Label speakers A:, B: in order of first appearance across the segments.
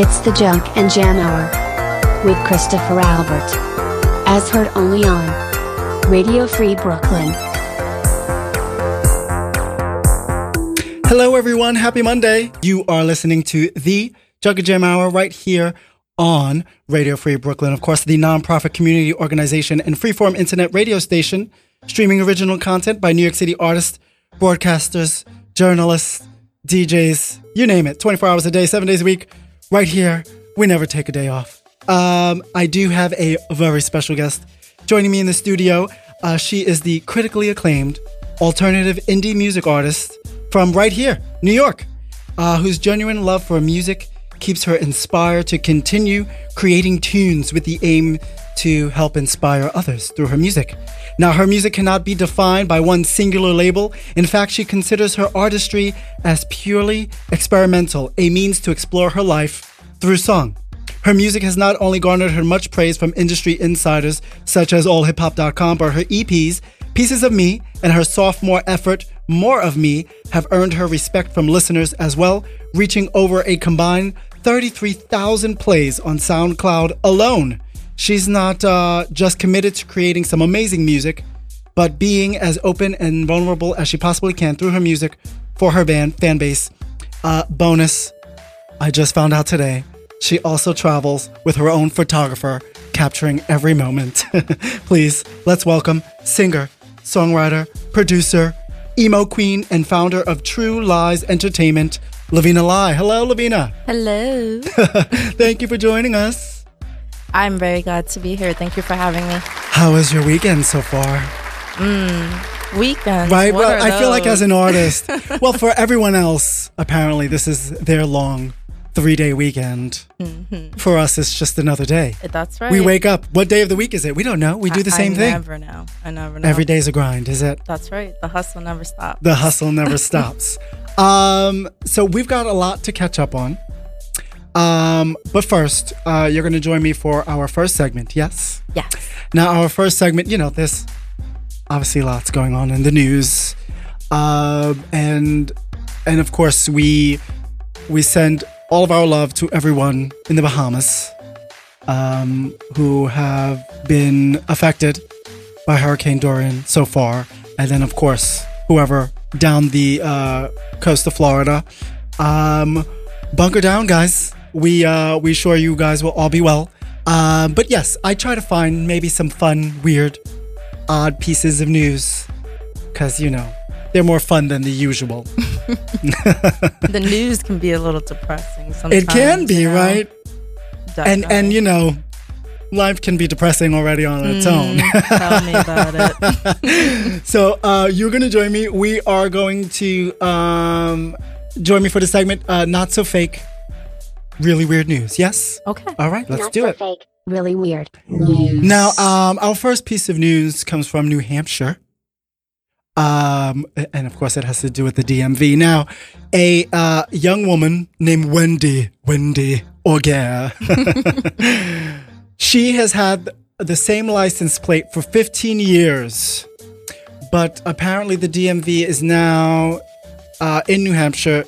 A: It's the Junk and Jam Hour with Christopher Albert. As heard only on Radio Free Brooklyn.
B: Hello, everyone. Happy Monday. You are listening to the Junk and Jam Hour right here on Radio Free Brooklyn. Of course, the nonprofit community organization and freeform internet radio station, streaming original content by New York City artists, broadcasters, journalists, DJs, you name it, 24 hours a day, seven days a week, right here. We never take a day off. Um, I do have a very special guest joining me in the studio. Uh, she is the critically acclaimed alternative indie music artist from right here, New York, uh, whose genuine love for music keeps her inspired to continue creating tunes with the aim to help inspire others through her music. Now, her music cannot be defined by one singular label. In fact, she considers her artistry as purely experimental, a means to explore her life through song. Her music has not only garnered her much praise from industry insiders such as AllHipHop.com, but her EPs, Pieces of Me, and her sophomore effort, More of Me, have earned her respect from listeners as well, reaching over a combined 33,000 plays on SoundCloud alone. She's not uh, just committed to creating some amazing music, but being as open and vulnerable as she possibly can through her music for her band fan base. Uh, bonus, I just found out today, she also travels with her own photographer, capturing every moment. Please, let's welcome singer, songwriter, producer, emo queen, and founder of True Lyes Entertainment, Levina Lye. Hello, Levina.
C: Hello.
B: Thank you for joining us.
C: I'm very glad to be here. Thank you for having me.
B: How was your weekend so far?
C: Weekends.
B: Right.
C: what
B: well, I feel like as an artist, well, for everyone else, apparently this is their long three day weekend. For us, it's just another day.
C: That's right.
B: We wake up. What day of the week is it? We don't know. We do the
C: I-
B: same
C: I
B: thing.
C: I never know. I never know.
B: Every day's a grind, is it?
C: That's right. The hustle never stops.
B: The hustle never stops. Um, so we've got a lot to catch up on. Um, but first, uh, you're going to join me for our first segment. Yes.
C: yes.
B: Now, our first segment, you know, there's obviously lots going on in the news, um, and and of course we we send all of our love to everyone in the Bahamas um, who have been affected by Hurricane Dorian so far, and then of course whoever down the uh, coast of Florida. Um, bunker down, guys. We uh, we sure you guys will all be well. Um, but yes, I try to find maybe some fun, weird, odd pieces of news, because you know they're more fun than the usual.
C: the news can be a little depressing sometimes.
B: it can be,
C: you know?
B: right? And and you know, life can be depressing already on its own.
C: Tell me about it.
B: So uh, you're going to join me. We are going to um, join me for the segment uh, Not So Fake, Really Weird News. Yes?
C: Okay.
B: All right, let's
A: Not
B: do
A: so
B: it.
A: fake. Really weird.
B: Now, um, our first piece of news comes from New Hampshire. Um, and of course, it has to do with the DMV. Now, a uh, young woman named Wendy, Wendy Auger, she has had the same license plate for 15 years. But apparently, the DMV is now uh, in New Hampshire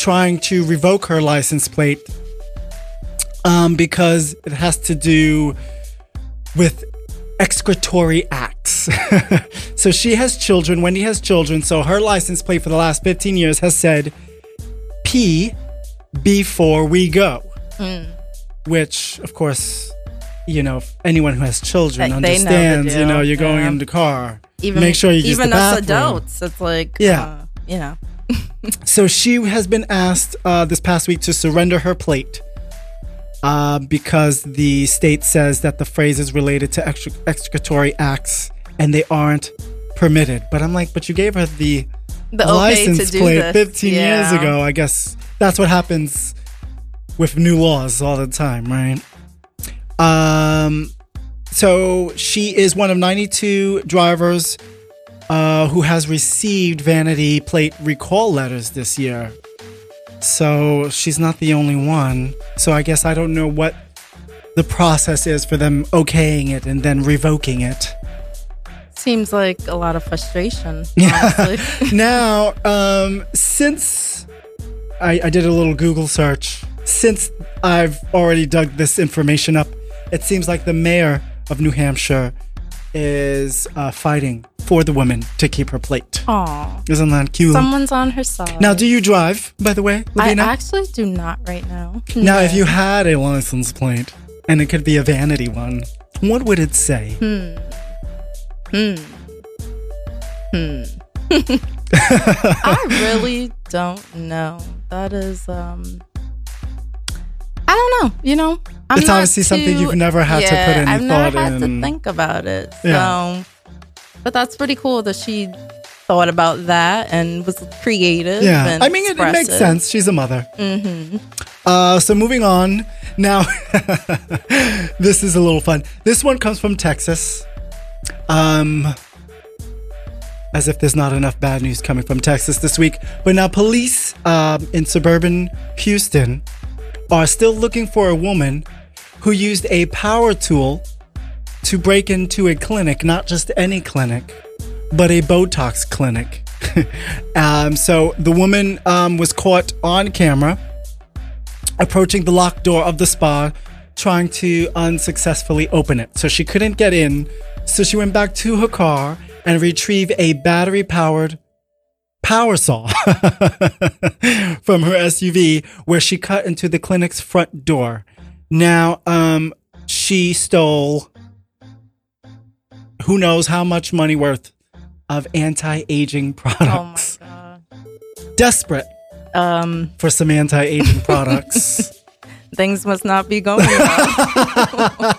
B: trying to revoke her license plate um, because it has to do with excretory acts. so she has children. Wendy has children. So her license plate for the last 15 years has said P before we go. Which, of course, you know, anyone who has children
C: Like, they know
B: understands, you know, you're going
C: yeah.
B: in the car.
C: Even
B: Make sure you use
C: even
B: the
C: us
B: bathroom.
C: adults, it's like
B: Yeah.
C: uh, you know.
B: So she has been asked uh, this past week to surrender her plate uh, because the state says that the phrase is related to extra- excretory acts and they aren't permitted. But I'm like, but you gave her the
C: The
B: license plate
C: this.
B: 15 years ago. I guess that's what happens with new laws all the time, right? Um, so she is one of 92 drivers uh, who has received vanity plate recall letters this year. So she's not the only one. So I guess I don't know what the process is for them okaying it and then revoking it.
C: Seems like a lot of frustration.
B: Yeah. Now, um, since I, I did a little Google search since I've already dug this information up, it seems like the mayor of New Hampshire is uh, fighting for the woman to keep her plate.
C: Aw.
B: Isn't that cute?
C: Someone's on her side.
B: now, do you drive, by the way,
C: I actually do not right now.
B: now,
C: No.
B: if you had a license plate, and it could be a vanity one, what would it say?
C: Hmm. Hmm. Hmm. I really don't know. That is um I don't know, you know. I'm
B: It's obviously something you've never had to put any thought in.
C: I've
B: thought
C: never had
B: in.
C: to think about it. So
B: Yeah.
C: but that's pretty cool that she thought about that and was creative.
B: Yeah, I mean, it, it makes sense. She's a mother.
C: Mm-hmm.
B: Uh, so moving on now, this is a little fun. This one comes from Texas. Um, as if there's not enough bad news coming from Texas this week. But now, police um, in suburban Houston are still looking for a woman who used a power tool to break into a clinic, not just any clinic, but a Botox clinic. um, so the woman um, was caught on camera approaching the locked door of the spa, trying to unsuccessfully open it. So she couldn't get in. So she went back to her car and retrieved a battery powered power saw from her SUV, where she cut into the clinic's front door. Now, um, she stole who knows how much money worth of anti aging
C: Oh my
B: products.
C: god.
B: Desperate
C: Um
B: for some anti aging products.
C: things must not be going well.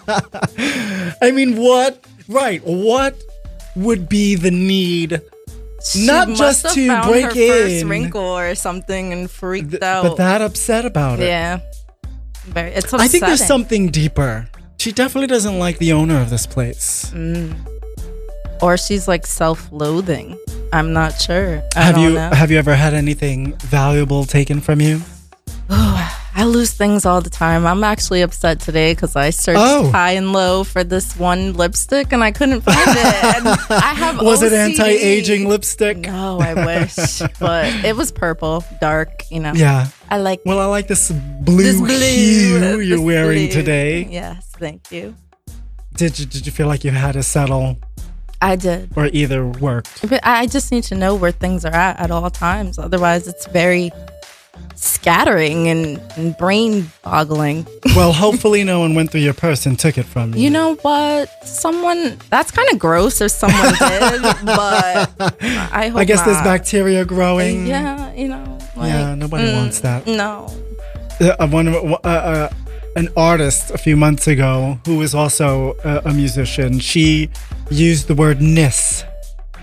B: I mean, what? Right. What would be the need?
C: She
B: Not just to break
C: her first wrinkle or something and freaked
B: th-
C: out.
B: but that upset about it?
C: yeah, very. It's upsetting.
B: I think there's something deeper. She definitely doesn't like the owner of this place. Mm.
C: or she's like self-loathing. I'm not sure. I
B: have you
C: know.
B: have you ever had anything valuable taken from you?
C: I lose things all the time. I'm actually upset today because I searched
B: Oh.
C: high and low for this one lipstick and I couldn't find it. And I have
B: Was it anti-aging lipstick?
C: No, I wish, but it was purple, dark. You know.
B: Yeah.
C: I like
B: Well, I like this blue,
C: this blue
B: hue you're wearing
C: blue.
B: today.
C: Yes, thank you.
B: Did you did you feel like you had to settle
C: I did.
B: or either worked?
C: But I just need to know where things are at at all times. Otherwise, it's very scattering and, and brain boggling.
B: Well, hopefully no one went through your purse and took it from you.
C: You know what? Someone that's kind of gross if someone did, but I hope
B: I guess there's bacteria growing.
C: Yeah, you know. Like,
B: Yeah, nobody
C: mm,
B: wants that.
C: No.
B: uh, one uh, uh, an artist a few months ago who was also a, a musician. She used the word "nis,"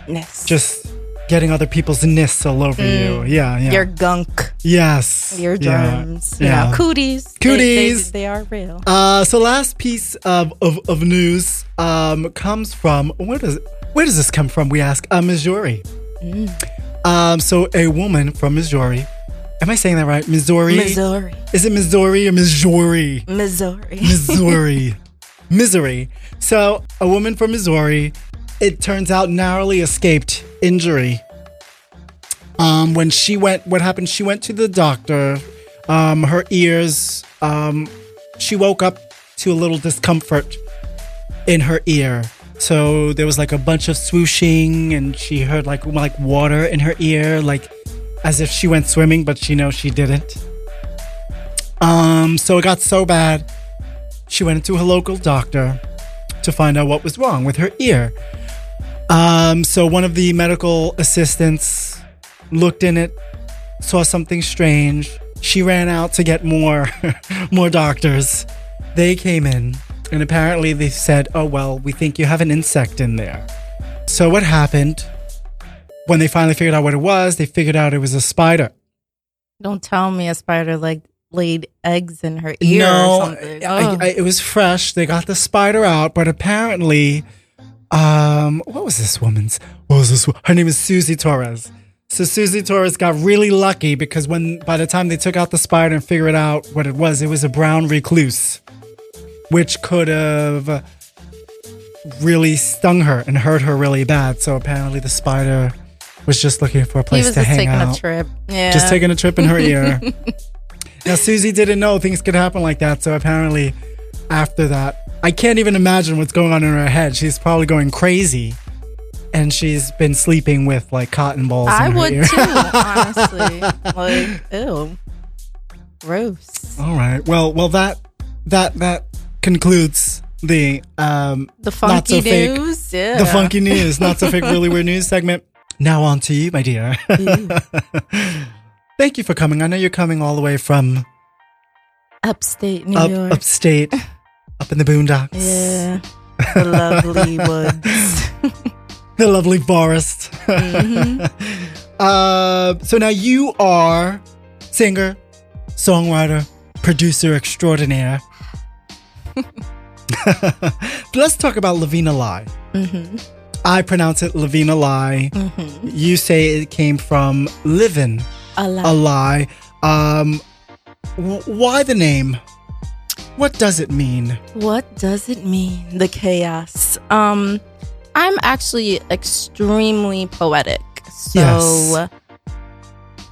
C: Yes.
B: just getting other people's nis all over you. Yeah, yeah.
C: Mm. your gunk,
B: yes.
C: your
B: yeah,
C: germs.
B: Yeah.
C: You know, cooties. They-
B: Cooties.
C: They, they, are real.
B: Uh, so last piece of, of, of news um, comes from where does where does this come from? We ask uh, Missouri.
C: Mm.
B: Um, so a woman from Missouri. Am I saying that right? Missouri.
C: Missouri.
B: Is it Missouri or Missouri?
C: Missouri.
B: Missouri. Misery. So, a woman from Missouri, it turns out, narrowly escaped injury. Um, when she went, what happened? She went to the doctor. Um, her ears, um, she woke up to a little discomfort in her ear. So there was like a bunch of swooshing, and she heard like like water in her ear, like as if she went swimming, but she knows she didn't. Um, so it got so bad she went into her local doctor to find out what was wrong with her ear. Um, so one of the medical assistants looked in it, saw something strange. She ran out to get more more doctors. They came in and apparently they said, "Oh well, we think you have an insect in there." So what happened? When they finally figured out what it was, they figured out it was a spider.
C: Don't tell me a spider like laid eggs in her ear
B: no,
C: or something.
B: I- I- it was fresh. They got the spider out, but apparently, um, what was this woman's? What was this? Her name is Susie Torres. So Susie Torres got really lucky because when by the time they took out the spider and figured out what it was, it was a brown recluse, which could have really stung her and hurt her really bad. So apparently, the spider was just looking for a
C: he
B: place
C: was
B: to
C: just
B: hang
C: taking
B: out
C: a trip. Yeah.
B: just taking a trip in her ear. Now, Susie didn't know things could happen like that. So apparently, after that, I can't even imagine what's going on in her head. She's probably going crazy. And she's been sleeping with like cotton balls.
C: I
B: in her
C: would
B: ear.
C: too, honestly. Like, ew. Gross.
B: All right. Well, well, that that that concludes the um
C: The
B: Not so
C: funky
B: fake.
C: news. Yeah.
B: the funky news, not so fake, really weird news segment. Now on to you, my dear. Thank you for coming. I know you're coming all the way from
C: Upstate New
B: up
C: York.
B: upstate, up in the boondocks,
C: Yeah. The lovely woods.
B: the lovely forest.
C: Mhm.
B: uh, so now you are singer, songwriter, producer extraordinaire. Let's talk about Levina Lye.
C: Mhm.
B: I pronounce it Levina Lye.
C: Mhm.
B: You say it came from living
C: A
B: a lie. Um, w- why the name? What does it mean?
C: What does it mean? The chaos. Um, I'm actually extremely poetic. So
B: Yes.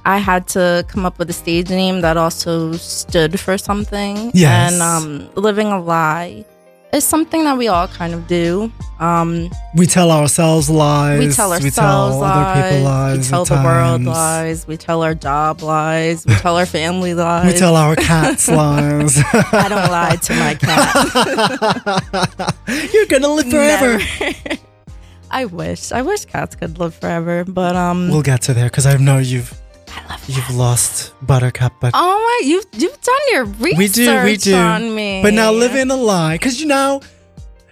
C: I had to come up with a stage name that also stood for something.
B: Yes.
C: And um, living a lie is something that we all kind of do. Um,
B: We tell ourselves lies.
C: we tell ourselves
B: we tell
C: lies.
B: other people lies.
C: We tell the world lies. We tell our job lies. We tell our family lies.
B: We tell our cats lies.
C: I don't lie to my cat.
B: You're gonna live forever.
C: I wish. I wish cats could live forever, but um.
B: We'll get to there because I know you've
C: I love
B: you've lost Buttercup, but
C: Oh my! you've you've done your research
B: we do, we do.
C: on me.
B: But now living a lie, because you know,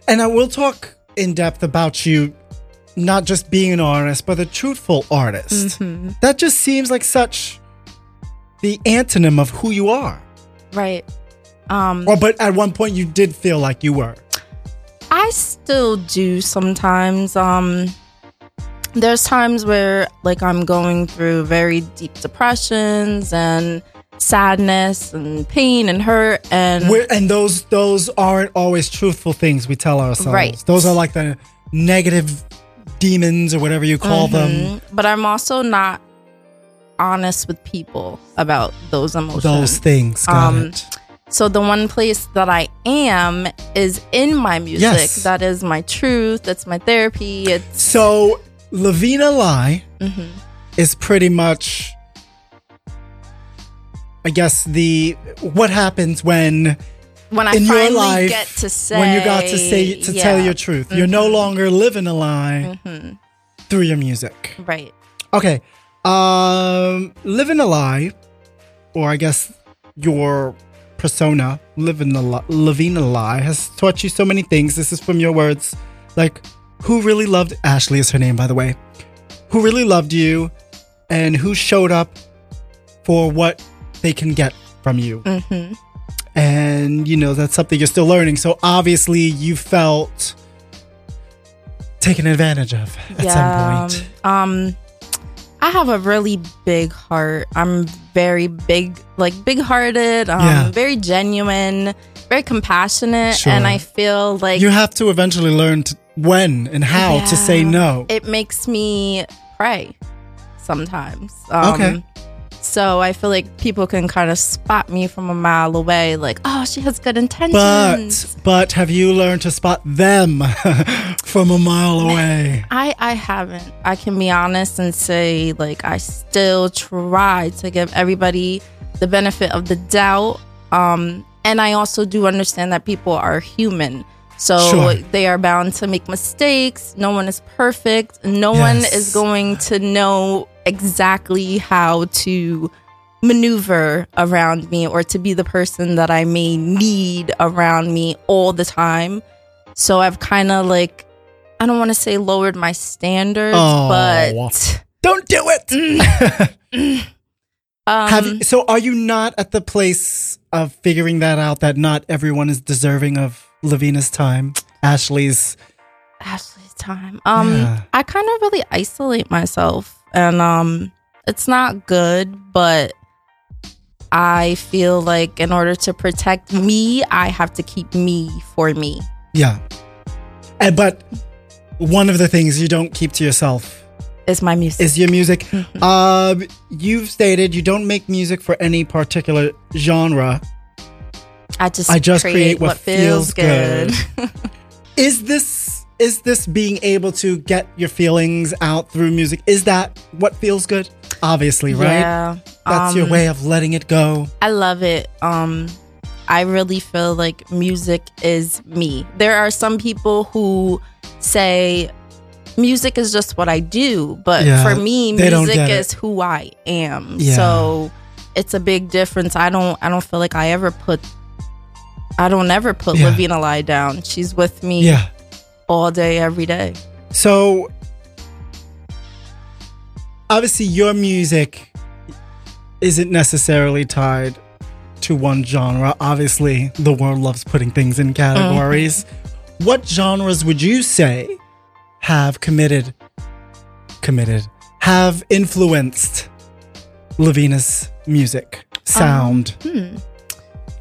B: and I will talk in depth about you, not just being an artist, but a truthful artist.
C: Mhm.
B: That just seems like such the antonym of who you are.
C: right. Um,
B: Or, but at one point, you did feel like you were.
C: I still do sometimes. Um, there's times where like I'm going through very deep depressions and sadness and pain and hurt and
B: We're, and those those aren't always truthful things we tell ourselves.
C: Right.
B: Those are like the negative demons or whatever you call them.
C: Mhm. But I'm also not honest with people about those emotions.
B: Those things. Got
C: Um,
B: it.
C: So the one place that I am is in my music.
B: Yes.
C: That is my truth. That's my therapy. It's
B: So Levina Lye
C: mhm.
B: is pretty much, I guess the what happens when
C: when I
B: in your
C: finally
B: life
C: get to say
B: when you got to say to tell your truth. You're no longer living a lie
C: Mhm.
B: through your music.
C: right.
B: Okay. Um living a lie, or I guess your persona, living a li- living a lie, has taught you so many things. This is from your words. Like, who really loved Ashley is her name, by the way. Who really loved you and who showed up for what they can get from you.
C: hmm
B: And you know, that's something you're still learning. So obviously you felt taken advantage of at some point.
C: Um, I have a really big heart. I'm very big, like big hearted. Um,
B: Yeah.
C: very genuine, very compassionate,
B: Sure.
C: and I feel like
B: you have to eventually learn to, when and how to say no.
C: it makes me pray sometimes. Um,
B: Okay.
C: So I feel like people can kind of spot me from a mile away, like, oh, she has good intentions.
B: But but have you learned to spot them from a mile away?
C: I I haven't. I can be honest and say like I still try to give everybody the benefit of the doubt. Um and I also do understand that people are human. So
B: Sure.
C: they are bound to make mistakes. No one is perfect. No one is going to know exactly how to maneuver around me or to be the person that I may need around me all the time. So I've kind of like I don't want to say lowered my standards,
B: Oh.
C: but
B: Don't do it.
C: um,
B: Have so are you not at the place of figuring that out that not everyone is deserving of Levina's time, Ashley's?
C: Ashley's time. Um,
B: Yeah.
C: I kind of really isolate myself, and um, it's not good. But I feel like in order to protect me, I have to keep me for me.
B: Yeah. And but one of the things you don't keep to yourself
C: is my music.
B: is your music.
C: Mm-hmm.
B: Um, you've stated you don't make music for any particular genre.
C: I just
B: I just create what feels
C: good.
B: Is this is this being able to get your feelings out through music? Is that what feels good? Obviously, right?
C: Yeah.
B: That's your
C: um,
B: way of letting it go.
C: I love it. Um I really feel like music is me. There are some people who say music is just what I do, but
B: Yeah,
C: for me music is who I am.
B: Yeah.
C: So it's a big difference. I don't I don't feel like I ever put I don't ever put
B: Yeah.
C: Levina Lye down. She's with me
B: Yeah.
C: all day every day.
B: So obviously your music isn't necessarily tied to one genre. Obviously, the world loves putting things in categories. What genres would you say have committed committed have influenced Levina's music, sound,
C: Hmm.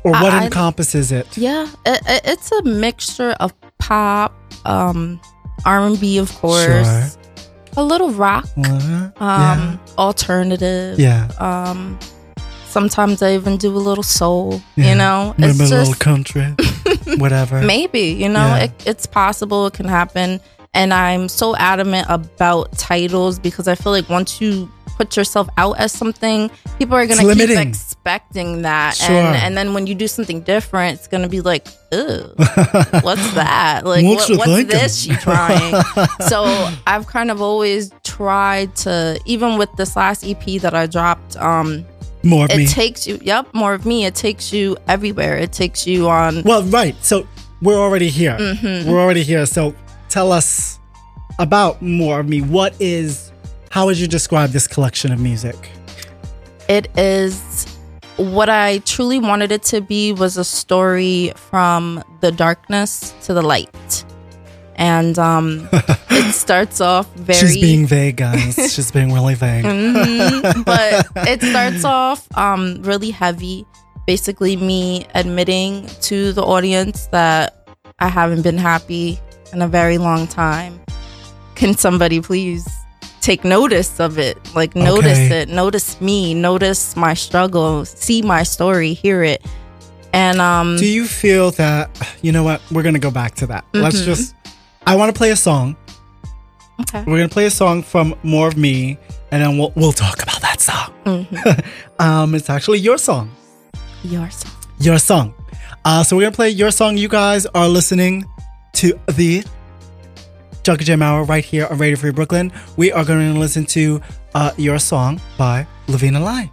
B: Or what
C: I-
B: encompasses it?
C: Yeah, it, it, it's a mixture of pop, um, R and B, of course,
B: Sure.
C: a little rock,
B: Uh,
C: um, alternative.
B: yeah.
C: Um, sometimes I even do a little soul.
B: Yeah.
C: You know, it's
B: a little
C: just
B: country, whatever.
C: maybe you know
B: Yeah.
C: it, it's possible. It can happen, and I'm so adamant about titles because I feel like once you put yourself out as something, people are gonna keep expecting that,
B: Sure.
C: and and then when you do something different, it's gonna be like, ew. what's that? Like,
B: What
C: what, what's
B: thinking?
C: this she trying? so I've kind of always tried to, even with this last EP that I dropped, um,
B: More of
C: it
B: me.
C: takes you, yep, more of me. It takes you everywhere. It takes you on.
B: Well, right. So we're already here.
C: Mm-hmm.
B: We're already here. So tell us about more of me. What is, how would you describe this collection of music?
C: It is what I truly wanted it to be was a story from the darkness to the light. And um, it starts off very
B: She's being vague, guys. She's being really vague.
C: Mhm. but it starts off um, really heavy. Basically, me admitting to the audience that I haven't been happy in a very long time. Can somebody please take notice of it? Like, notice
B: Okay.
C: it, notice me, notice my struggle, see my story, hear it. And um,
B: Do you feel that, you know what? We're going to go back to that. Let's
C: Mhm.
B: just, I want to play a song.
C: okay.
B: We're going to play a song from More of Me, and then we'll, we'll talk about that song.
C: Mhm.
B: Um, It's actually your song.
C: your song.
B: your song. Uh, so we're gonna play your song. You guys are listening to the Junk and Jam Hour right here on Radio Free Brooklyn. We are going to listen to uh, your song by Levina Lye.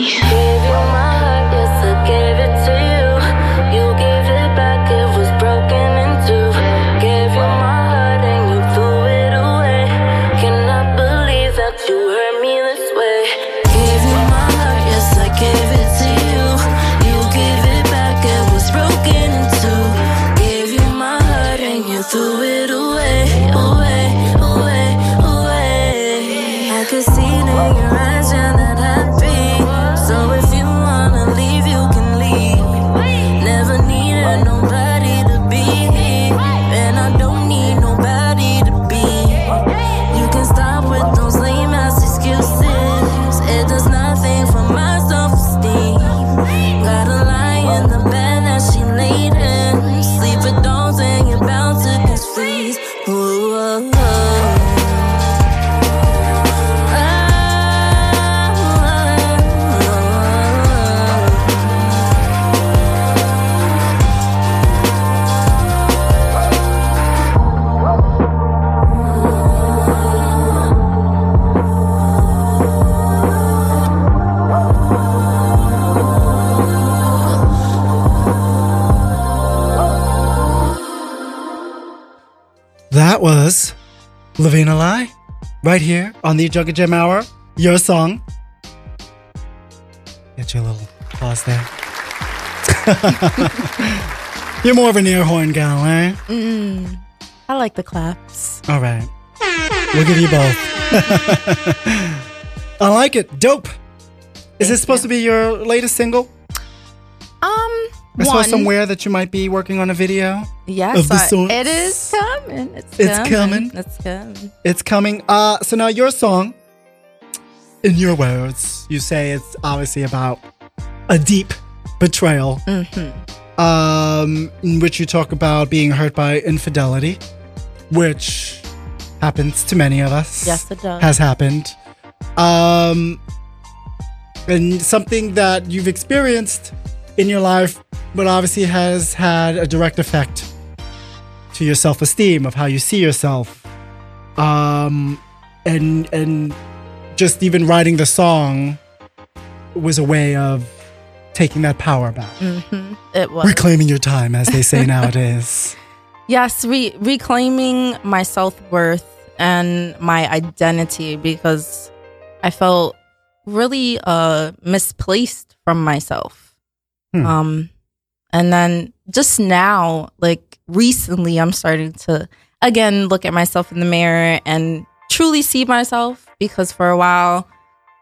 B: easy. Right here on the Junk and Jam Hour. Your song. Get your little pause there. You're more of an air horn gal, eh?
C: Mm, I like the claps.
B: All right. We'll give you both. I like it. Dope. Is this supposed to be your latest single?
C: Um,
B: I saw
C: one.
B: somewhere that you might be working on a video.
C: Yes,
B: of the
C: I-
B: songs.
C: it is coming. It's,
B: It's
C: coming. It's coming.
B: It's coming. Uh, so now your song, in your words, you say it's obviously about a deep betrayal,
C: hmm
B: um, in which you talk about being hurt by infidelity, which happens to many of us.
C: Yes, it does.
B: Has happened. Um, and something that you've experienced in your life, but obviously has had a direct effect to your self-esteem of how you see yourself. Um, and and just even writing the song was a way of taking that power back,
C: hmm It was.
B: reclaiming your time, as they say nowadays.
C: Yes, re- reclaiming my self worth and my identity because I felt really uh misplaced from myself.
B: Hmm.
C: Um and then just now, like recently I'm starting to again look at myself in the mirror and truly see myself because for a while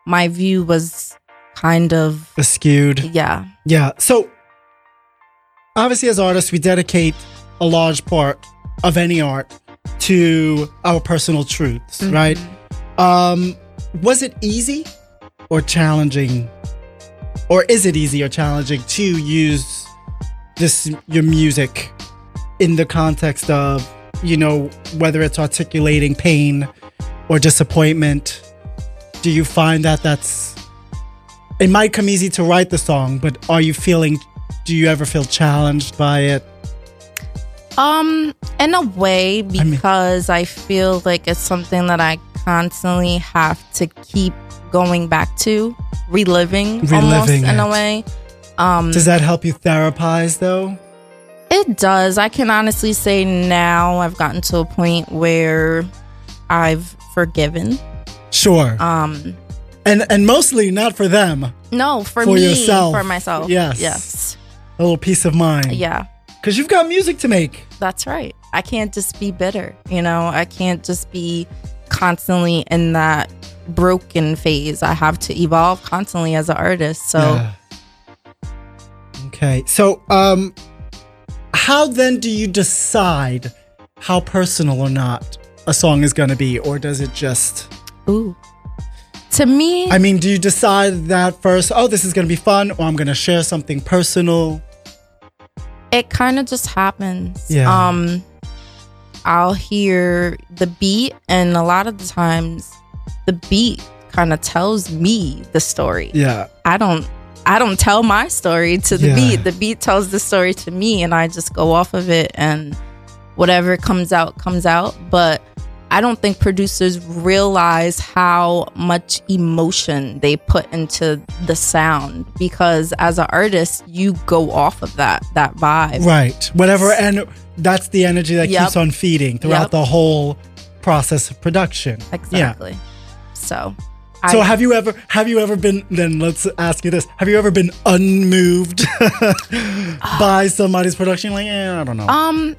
C: my view was kind of
B: skewed.
C: yeah.
B: Yeah. So obviously, as artists, we dedicate a large part of any art to our personal truths,
C: Mm-hmm.
B: right? Um, was it easy or challenging, or is it easy or challenging to use this your music in the context of you know whether it's articulating pain or disappointment? Do you find that that's it might come easy to write the song, but are you feeling? Do you ever feel challenged by it?
C: Um, in a way, because I, feel like it's something that I constantly have to keep going back to, reliving, almost
B: Reliving
C: in a way. Um,
B: Does that help you therapize though?
C: it does. I can honestly say now I've gotten to a point where I've forgiven.
B: Sure.
C: Um,
B: and and mostly not for them.
C: No, for,
B: For
C: me,
B: yourself.
C: for myself.
B: Yes.
C: yes, A
B: little peace of mind.
C: yeah.
B: Because you've got music to make.
C: That's right. I can't just be bitter, you know, I can't just be constantly in that broken phase. I have to evolve constantly as an artist. So,
B: Yeah. Okay. So um how then do you decide how personal or not a song is gonna be? Or does it just
C: ooh. To me,
B: I mean, do you decide that first, oh, this is gonna be fun, or I'm gonna share something personal?
C: it kind of just happens.
B: Yeah.
C: Um I'll hear the beat and a lot of the times the beat kind of tells me the story.
B: Yeah.
C: I don't I don't tell my story to the
B: Yeah.
C: beat. The beat tells the story to me and I just go off of it and whatever comes out comes out, but I don't think producers realize how much emotion they put into the sound because as an artist you go off of that that vibe.
B: Right. Whatever and that's the energy that
C: Yep.
B: keeps on feeding throughout
C: Yep.
B: the whole process of production.
C: Exactly.
B: Yeah. So
C: I-
B: have you ever have you ever been then let's ask you this. Have you ever been unmoved by somebody's production? Like, eh, I don't know.
C: Um,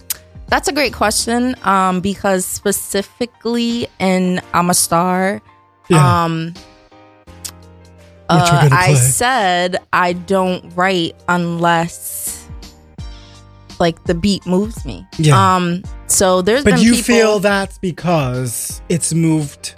C: that's a great question. Um, because specifically in I'm a Star,
B: Yeah.
C: um, uh, I said I don't write unless like the beat moves me.
B: Yeah.
C: Um, so there's
B: but
C: been
B: you
C: people,
B: feel that's because it's moved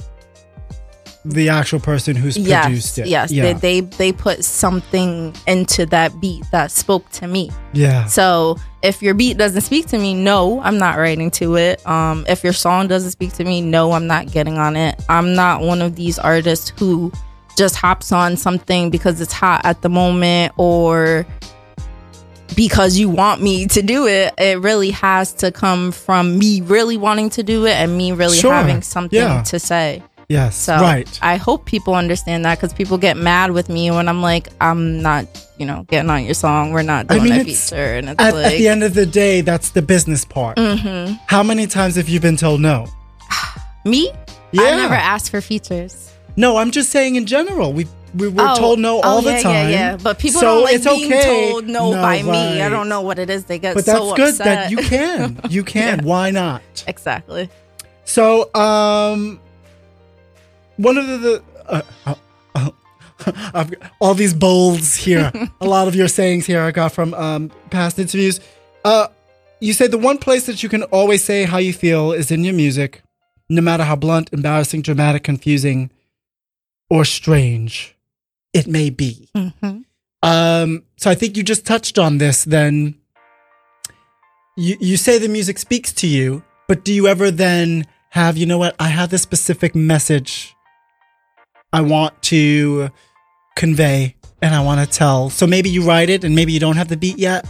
B: the actual person who's
C: yes,
B: produced it.
C: yes,
B: Yeah.
C: they, they they put something into that beat that spoke to me.
B: yeah.
C: So if your beat doesn't speak to me, no, I'm not writing to it. Um, if your song doesn't speak to me, no, I'm not getting on it. I'm not one of these artists who just hops on something because it's hot at the moment or because you want me to do it. It really has to come from me really wanting to do it and me really
B: Sure.
C: having something
B: Yeah.
C: to say.
B: Yes.
C: So
B: right.
C: I hope people understand that because people get mad with me when I'm like, I'm not, you know, getting on your song. We're not
B: I
C: doing
B: mean,
C: a feature, and it's
B: At,
C: like,
B: at the end of the day, that's the business part.
C: hmm
B: How many times have you been told no?
C: me,
B: Yeah.
C: I never asked for features.
B: No, I'm just saying in general. We we were
C: Oh,
B: told no all
C: oh,
B: the time.
C: Yeah, yeah. But people
B: So
C: don't like
B: it's
C: being
B: okay.
C: told no,
B: No,
C: by me. I don't know what it is. They get
B: But that's
C: so
B: good
C: upset.
B: that you can. You can. Why not?
C: exactly.
B: So, um, one of the, the uh, uh, uh, I've got all these bolds here. a lot of your sayings here I got from um, past interviews. Uh, you say the one place that you can always say how you feel is in your music, no matter how blunt, embarrassing, dramatic, confusing, or strange it may be.
C: hmm
B: Um, so I think you just touched on this. Then you you say the music speaks to you, but do you ever then have you know what I have this specific message I want to convey and I want to tell. So maybe you write it and maybe you don't have the beat yet.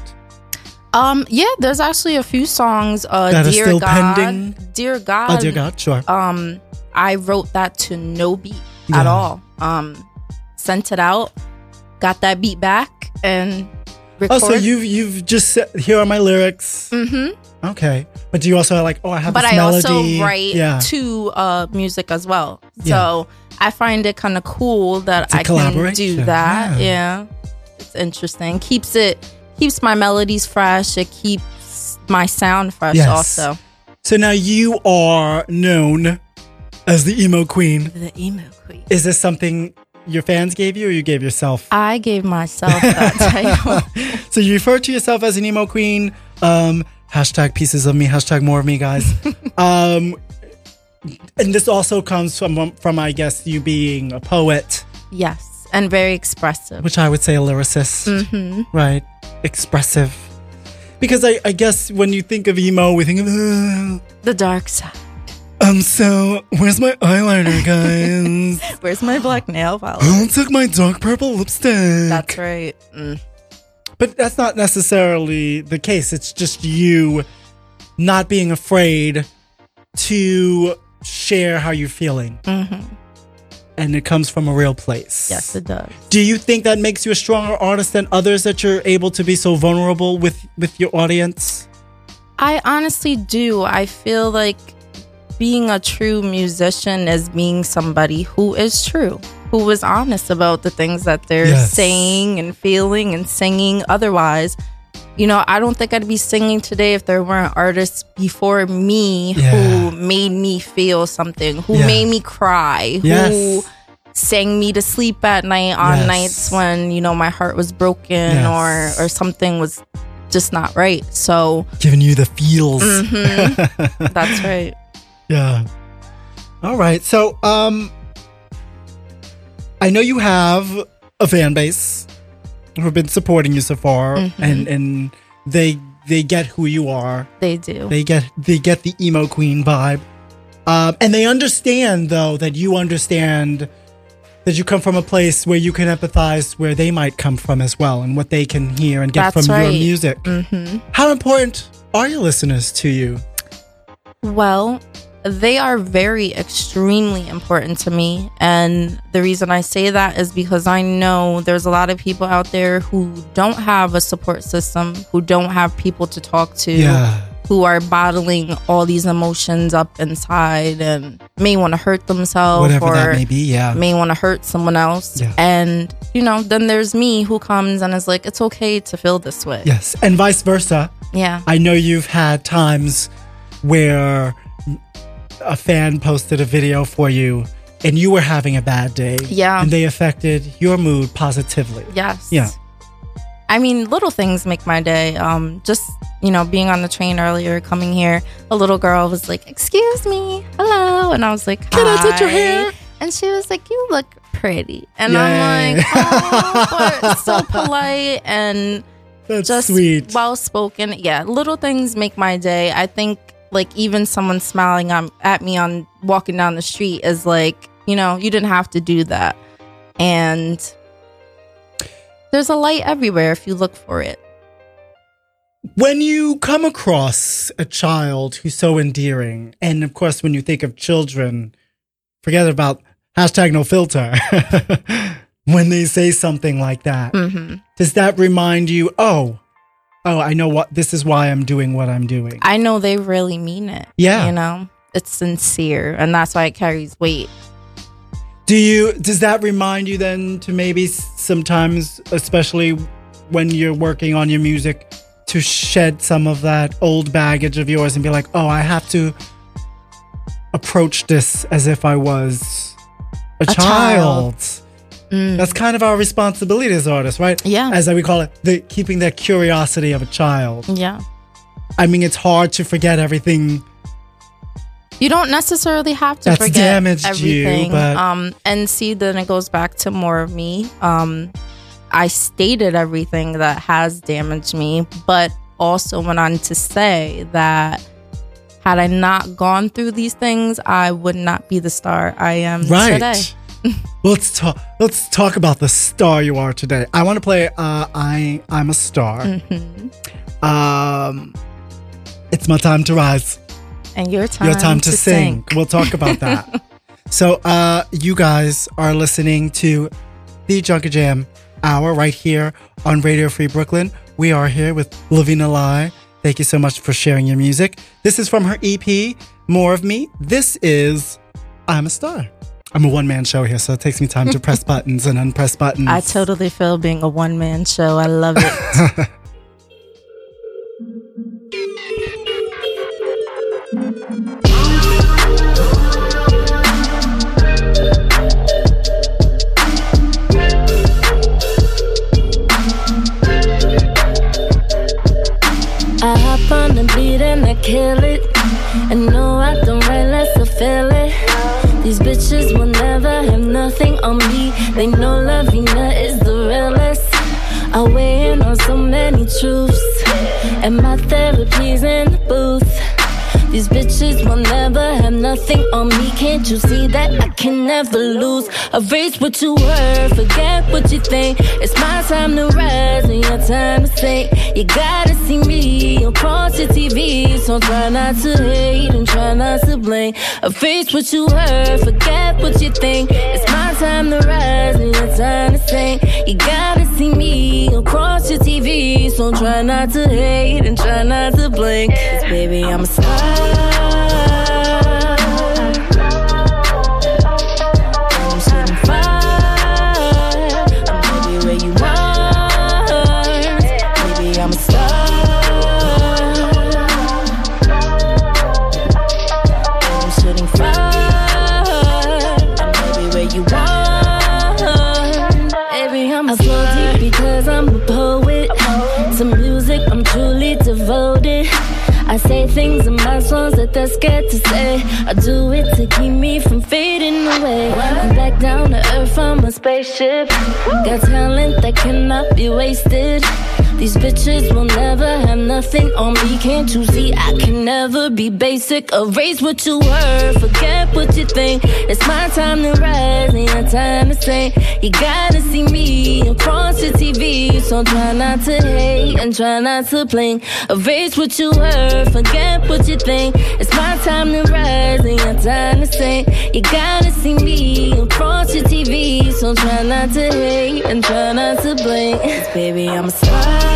C: Um, yeah, there's actually a few songs. Uh,
B: That are
C: Dear
B: still
C: God,
B: pending?
C: Dear God.
B: Oh dear God, sure.
C: Um, I wrote that to no beat
B: Yeah.
C: at all. Um, sent it out, got that beat back, and
B: Oh, so you've you've just said, here are my lyrics.
C: Mm-hmm.
B: Okay, but do you also like oh I have
C: But
B: this
C: I
B: melody.
C: also write
B: yeah.
C: to uh music as well.
B: Yeah.
C: I find it kind of cool that I can do that.
B: yeah.
C: Yeah. It's interesting. Keeps it keeps my melodies fresh. It keeps my sound fresh
B: Yes.
C: also.
B: So now you are known as the emo queen.
C: The emo queen.
B: Is this something your fans gave you or you gave yourself?
C: I gave myself that title.
B: so you refer to yourself as an emo queen. Um, hashtag pieces of me, hashtag more of me, guys. um, and this also comes from, from, I guess, you being a poet,
C: yes. And very expressive.
B: which I would say a lyricist,
C: hmm
B: right? Expressive. Because I, I guess when you think of emo, we think of, uh,
C: The dark side.
B: um, so where's my eyeliner, guys?
C: Where's my black nail polish?
B: I took my dark purple lipstick.
C: That's right. Mm.
B: But that's not necessarily the case. It's just you not being afraid to share how you're feeling.
C: hmm
B: And it comes from a real place.
C: Yes, it does.
B: Do you think that makes you a stronger artist than others that you're able to be so vulnerable with with your audience?
C: I honestly do. I feel like being a true musician is being somebody who is true, who is honest about the things that they're
B: Yes.
C: saying and feeling and singing. Otherwise, you know, I don't think I'd be singing today if there weren't artists before me
B: Yeah.
C: who made me feel something, who
B: Yeah.
C: made me cry, who sang me to sleep at night on
B: Yes.
C: nights when, you know, my heart was broken
B: Yes.
C: or or something was just not right. So
B: Giving you the feels.
C: Mhm. That's right.
B: Yeah. All right. So, um, I know you have a fan base who have been supporting you so far,
C: Mhm.
B: and and they they get who you are.
C: They do.
B: They get they get the emo queen vibe, um, and they understand though that you understand that you come from a place where you can empathize where they might come from as well, and what they can hear and get
C: That's
B: from your
C: right.
B: music.
C: hmm
B: How important are your listeners to you?
C: Well, they are very extremely important to me. And the reason I say that is because I know there's a lot of people out there who don't have a support system, who don't have people to talk to,
B: Yeah.
C: who are bottling all these emotions up inside and may want to hurt themselves
B: Whatever
C: or
B: that may be. Yeah.
C: may want to hurt someone else.
B: Yeah.
C: And, you know, then there's me who comes and is like, it's okay to feel this way.
B: Yes, and vice versa.
C: Yeah.
B: I know you've had times where a fan posted a video for you and you were having a bad day.
C: Yeah.
B: And they affected your mood positively.
C: Yes.
B: Yeah.
C: I mean, little things make my day. Um, just you know, being on the train earlier, coming here, a little girl was like, "Excuse me, hello," and I was like,
B: Can I touch your
C: "Hi."
B: hair?
C: And she was like, "You look pretty," and
B: Yay.
C: I'm like, "Oh, so polite and
B: That's
C: just
B: sweet.
C: well spoken." Yeah, little things make my day. I think like even someone smiling on, at me on walking down the street is like, you know, you didn't have to do that, and there's a light everywhere if you look for it.
B: when you come across a child who's so endearing, and of course, when you think of children, forget about hashtag no filter when they say something like that.
C: hmm
B: Does that remind you, oh, oh, I know what this is why I'm doing what I'm doing?
C: I know they really mean it.
B: Yeah.
C: You know, it's sincere. And that's why it carries weight.
B: Do you does that remind you then to maybe sometimes especially when you're working on your music to shed some of that old baggage of yours and be like, "Oh, I have to approach this as if I was a,
C: A
B: child."
C: child. Mm.
B: That's kind of our responsibility as artists, right?
C: Yeah.
B: As we call it, the keeping that curiosity of a child.
C: yeah.
B: I mean, it's hard to forget everything.
C: You don't necessarily have to
B: That's
C: forget
B: damaged you,
C: everything.
B: but-
C: um, and see, then it goes back to more of me. Um, I stated everything that has damaged me, but also went on to say that had I not gone through these things, I would not be the star I am
B: Right.
C: today.
B: let's talk. Let's talk about the star you are today. I want to play. Uh, I I'm a star.
C: Mhm.
B: Um, it's my time to rise.
C: And your time,
B: Your time to, sing. We'll talk about that. so, uh, you guys are listening to the Junk and Jam Hour right here on Radio Free Brooklyn. We are here with Levina Lye. Thank you so much for sharing your music. This is from her EP, More of Me. This is I'm a Star. I'm a one man show here, so it takes me time to press buttons and unpress buttons.
C: I totally feel being a one man show. I love it.
D: I hop on the beat and I kill it. They know Levina is the realest. I weigh in on so many truths. And my therapy's in the booth. These bitches will never have nothing on me. Can't you see that I can never lose? Erase what you were, forget what you think. It's my time to rise and your time to sink. You gotta see me across your TV, so try not to hate and try not to blame. Erase what you heard, forget what you think. It's my time to rise and your time to sink. You gotta see me across your TV, so try not to hate and try not to blink. 'Cause baby, I'm a star. That to say. I do it to keep me from fading away. I'm back down to earth on my spaceship. Got talent that cannot be wasted. These bitches will never have nothing on me. Can't you see I can never be basic? Erase what you were, forget what you think. It's my time to rise and your time to sing. You gotta see me across the TV, so try not to hate and try not to blink. Erase what you were, forget what you think. It's my time to rise and your time to sing. You gotta see me across your TV, so try not to hate and try not to blink. baby, I'm a star.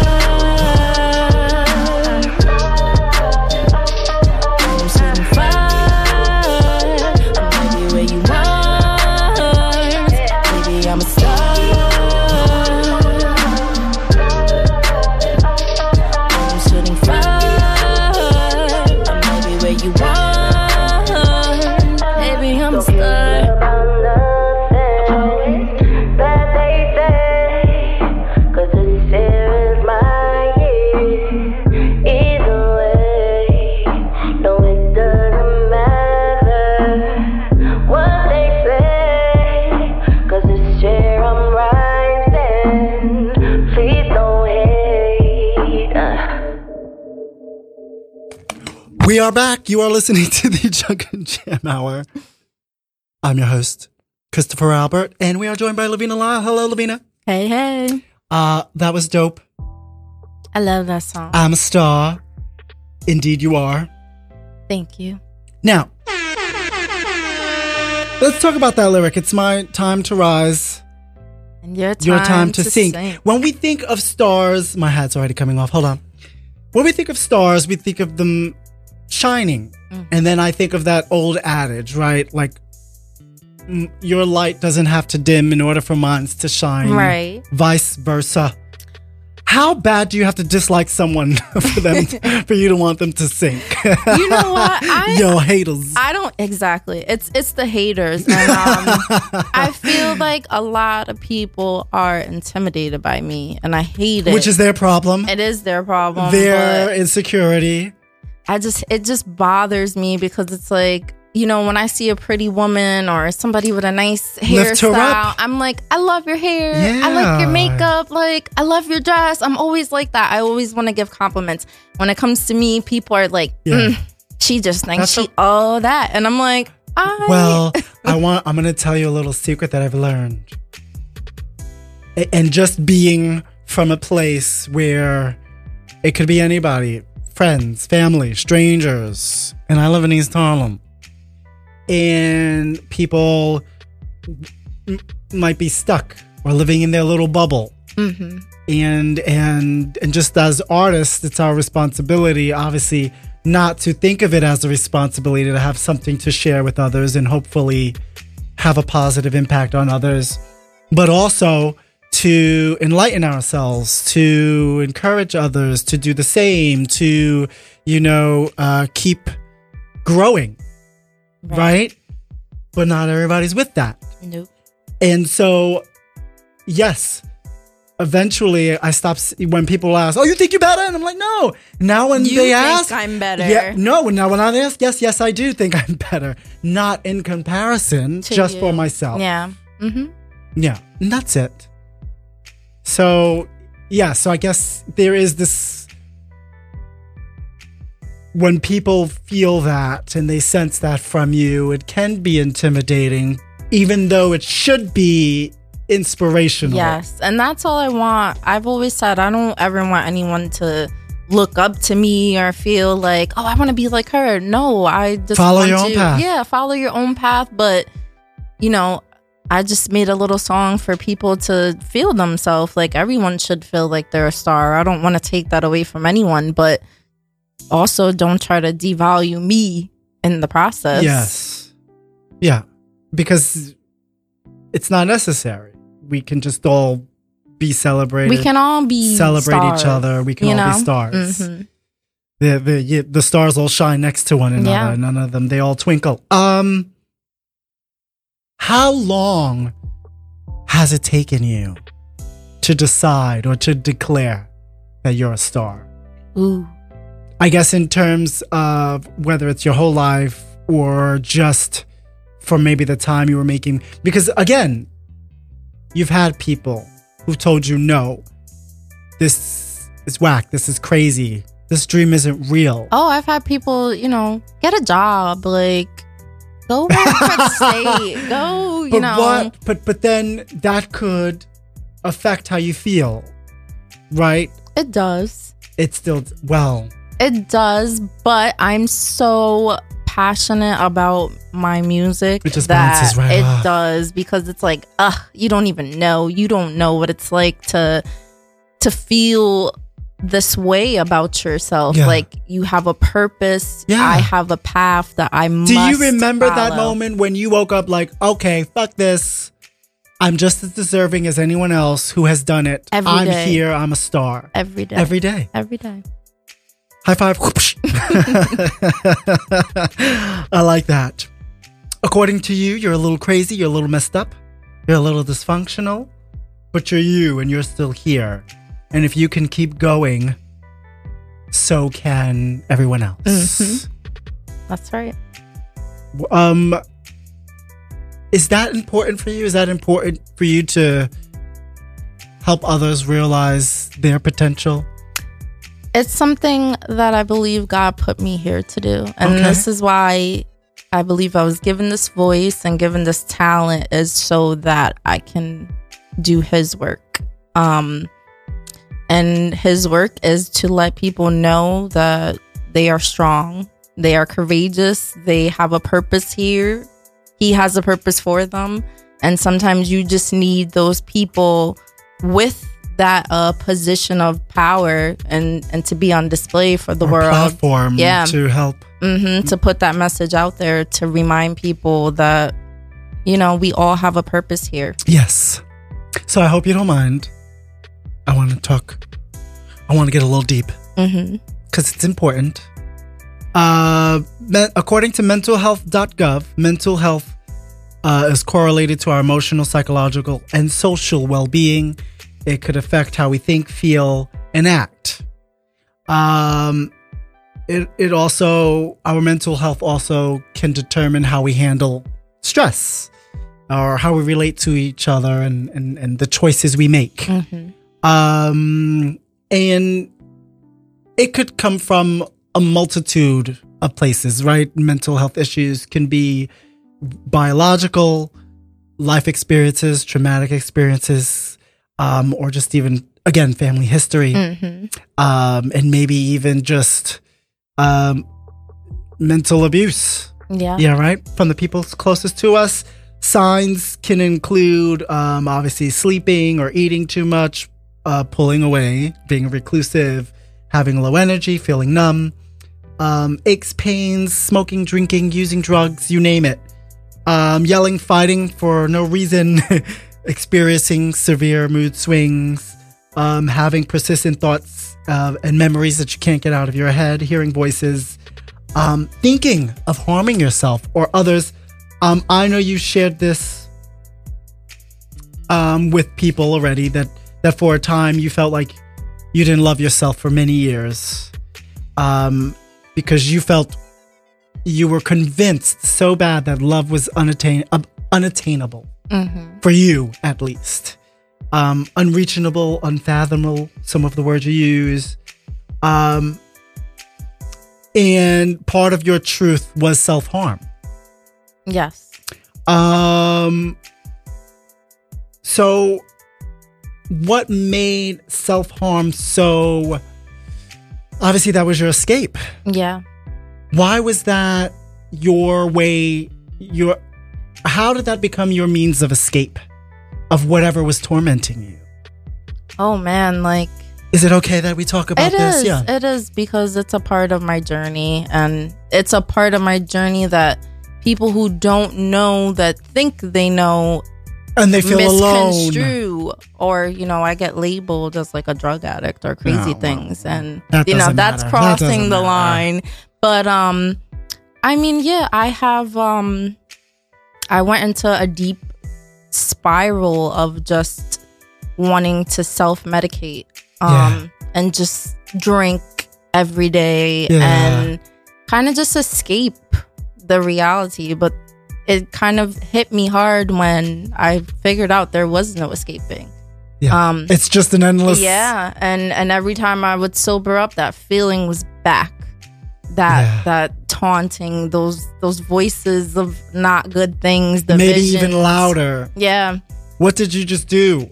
B: Are back. You are listening to the Junk and Jam Hour. I'm your host, Christopher Albert, and we are joined by Levina Lye. Hello, Levina.
C: hey, hey.
B: Uh, that was dope.
C: I love that song.
B: I'm a star. Indeed, you are.
C: Thank you.
B: Now, Let's talk about that lyric. It's my time to rise,
C: And your time,
B: your time to, sink.
C: sing.
B: When we think of stars, my hat's already coming off. Hold on. When we think of stars, we think of them shining.
C: Mm.
B: And then I think of that old adage, right? Like, mm, your light doesn't have to dim in order for mine to shine.
C: Right.
B: Vice versa. How bad do you have to dislike someone for them for you to want them to sink?
C: You know what? I
B: Yo, haters.
C: I don't exactly. It's it's the haters, and um, I feel like a lot of people are intimidated by me, and I hate it.
B: Which is their problem.
C: it is their problem.
B: Their insecurity.
C: I just it just bothers me because it's like you know when I see a pretty woman or somebody with a nice hairstyle. I'm like, I love your hair. I like your makeup. Like I love your dress. I'm always like that. I always want to give compliments. When it comes to me, people are like,
B: Yeah.
C: "Mm, she just thinks
B: That's
C: she all that, and I'm like, I
B: Well, I want. I'm going to tell you a little secret that I've learned, and just being from a place where it could be anybody, friends, family, strangers, and I live in East Harlem, and people m- might be stuck or living in their little bubble.
C: Mhm.
B: and and and just as artists it's our responsibility obviously not to think of it as a responsibility to have something to share with others and hopefully have a positive impact on others but also to enlighten ourselves to encourage others to do the same to you know uh, keep growing right but not everybody's with that
C: Nope.
B: and so, yes, eventually I stop when people ask, "Oh, you think you're better?" And I'm like, "No." Now when
C: You
B: they
C: think
B: ask,
C: I'm better.
B: Yeah, no. Now when I ask, yes, yes, I do think I'm better. Not in comparison,
C: To
B: just
C: you.
B: for myself.
C: Yeah. Mm-hmm.
B: Yeah, and that's it. So, yeah, so I guess there is this when people feel that and they sense that from you, it can be intimidating, even though it should be inspirational.
C: Yes, and that's all I want. I've always said I don't ever want anyone to look up to me or feel like, oh, I want to be like her. No, I just
B: Follow
C: want
B: your own
C: to-
B: path.
C: Yeah, follow your own path. But you know, I just made a little song for people to feel themselves. Like everyone should feel like they're a star. I don't want to take that away from anyone, but also don't try to devalue me in the process.
B: Yes. Yeah. Because it's not necessary. We can just all be celebrated.
C: we can all be
B: celebrate each other. We can all be
C: know?
B: stars.
C: Mhm.
B: the the the stars all shine next to one another.
C: Yeah.
B: None of them they all twinkle. Um, how long has it taken you to decide or to declare that you're a star?
C: Ooh.
B: I guess in terms of whether it's your whole life or just for maybe the time you were making, because again, you've had people who've told you no, this is whack, this is crazy, this dream isn't real.
C: Oh, I've had people, you know, get a job, like go the state, go, you
B: but
C: know.
B: what? But but then that could affect how you feel, right?
C: It does.
B: It still well.
C: It does, but I'm so passionate about my music
B: It just
C: that
B: bounces right
C: it
B: off.
C: does because it's like, ugh, you don't even know. You don't know what it's like to to feel this way about yourself.
B: Yeah.
C: Like you have a purpose.
B: Yeah.
C: I have a path that I must.
B: Do you remember that moment when you woke up like, okay, fuck this. I'm just as deserving as anyone else who has done it.
C: Every
B: I'm
C: day.
B: here. I'm a star.
C: Every day.
B: Every day.
C: Every day.
B: High five. I like that. According to you, you're a little crazy, you're a little messed up, you're a little dysfunctional, but you're you and you're still here. And if you can keep going, so can everyone else.
C: Mhm. That's right.
B: Um is that important for you? Is that important for you to help others realize their potential?
C: It's something that I believe God put me here to do. And
B: Okay.
C: this is why I believe I was given this voice and given this talent is so that I can do his work. Um and his work is to let people know that they are strong, they are courageous, they have a purpose here he has a purpose for them and sometimes you just need those people with that uh position of power and and to be on display for the
B: Or
C: world
B: platform
C: Yeah.
B: to help.
C: hmm to put that message out there to remind people that you know we all have a purpose here
B: Yes. So I hope you don't mind. I want to talk. I want to get a little deep because it's important. Uh, me- according to mentalhealth.gov, mental health uh, is correlated to our emotional, psychological, and social well being. It could affect how we think, feel, and act. Um, it, it also, our mental health also can determine how we handle stress or how we relate to each other and, and, and the choices we make.
C: hmm
B: Um, and it could come from a multitude of places, right? Mental health issues can be biological, life experiences, traumatic experiences, um, or just even, again, family history,
C: hmm
B: um, and maybe even just um, mental abuse.
C: yeah
B: Yeah, right. From the people closest to us. Signs can include um, obviously sleeping or eating too much, uh, pulling away, being reclusive, having low energy, feeling numb, um, aches, pains, smoking, drinking, using drugs, you name it. Um, yelling, fighting for no reason, experiencing severe mood swings, um, having persistent thoughts uh, and memories that you can't get out of your head, hearing voices, um, thinking of harming yourself or others. Um, I know you shared this um, with people already that that for a time you felt like you didn't love yourself for many years um, because you felt you were convinced so bad that love was unattain- uh, unattainable
C: hmm
B: for you at least. Um unreachable unfathomable some of the words you use. Um and part of your truth was self-harm.
C: Yes.
B: Um so what made self-harm so obviously that was your escape.
C: Yeah.
B: Why was that your way your how did that become your means of escape of whatever was tormenting you?
C: Oh man like
B: is it okay that we talk about
C: It
B: this?
C: is.
B: yeah.
C: It is because it's a part of my journey, and it's a part of my journey that people who don't know that think they know
B: and they feel alone
C: misconstrue, or you know, I get labeled as like a drug addict or crazy
B: No, well,
C: things, and you know that's
B: matter.
C: Crossing
B: doesn't
C: the
B: matter.
C: line. But um, I mean, yeah, I have um, I went into a deep spiral of just wanting to self medicate um
B: Yeah.
C: and just drink every day
B: Yeah.
C: and kind of just escape the reality but it kind of hit me hard when i figured out there was no escaping
B: Yeah.
C: um
B: it's just an endless
C: yeah and and every time i would sober up that feeling was back that
B: Yeah.
C: that taunting those those voices of not good things the
B: maybe
C: visions.
B: even louder
C: yeah
B: what did you just do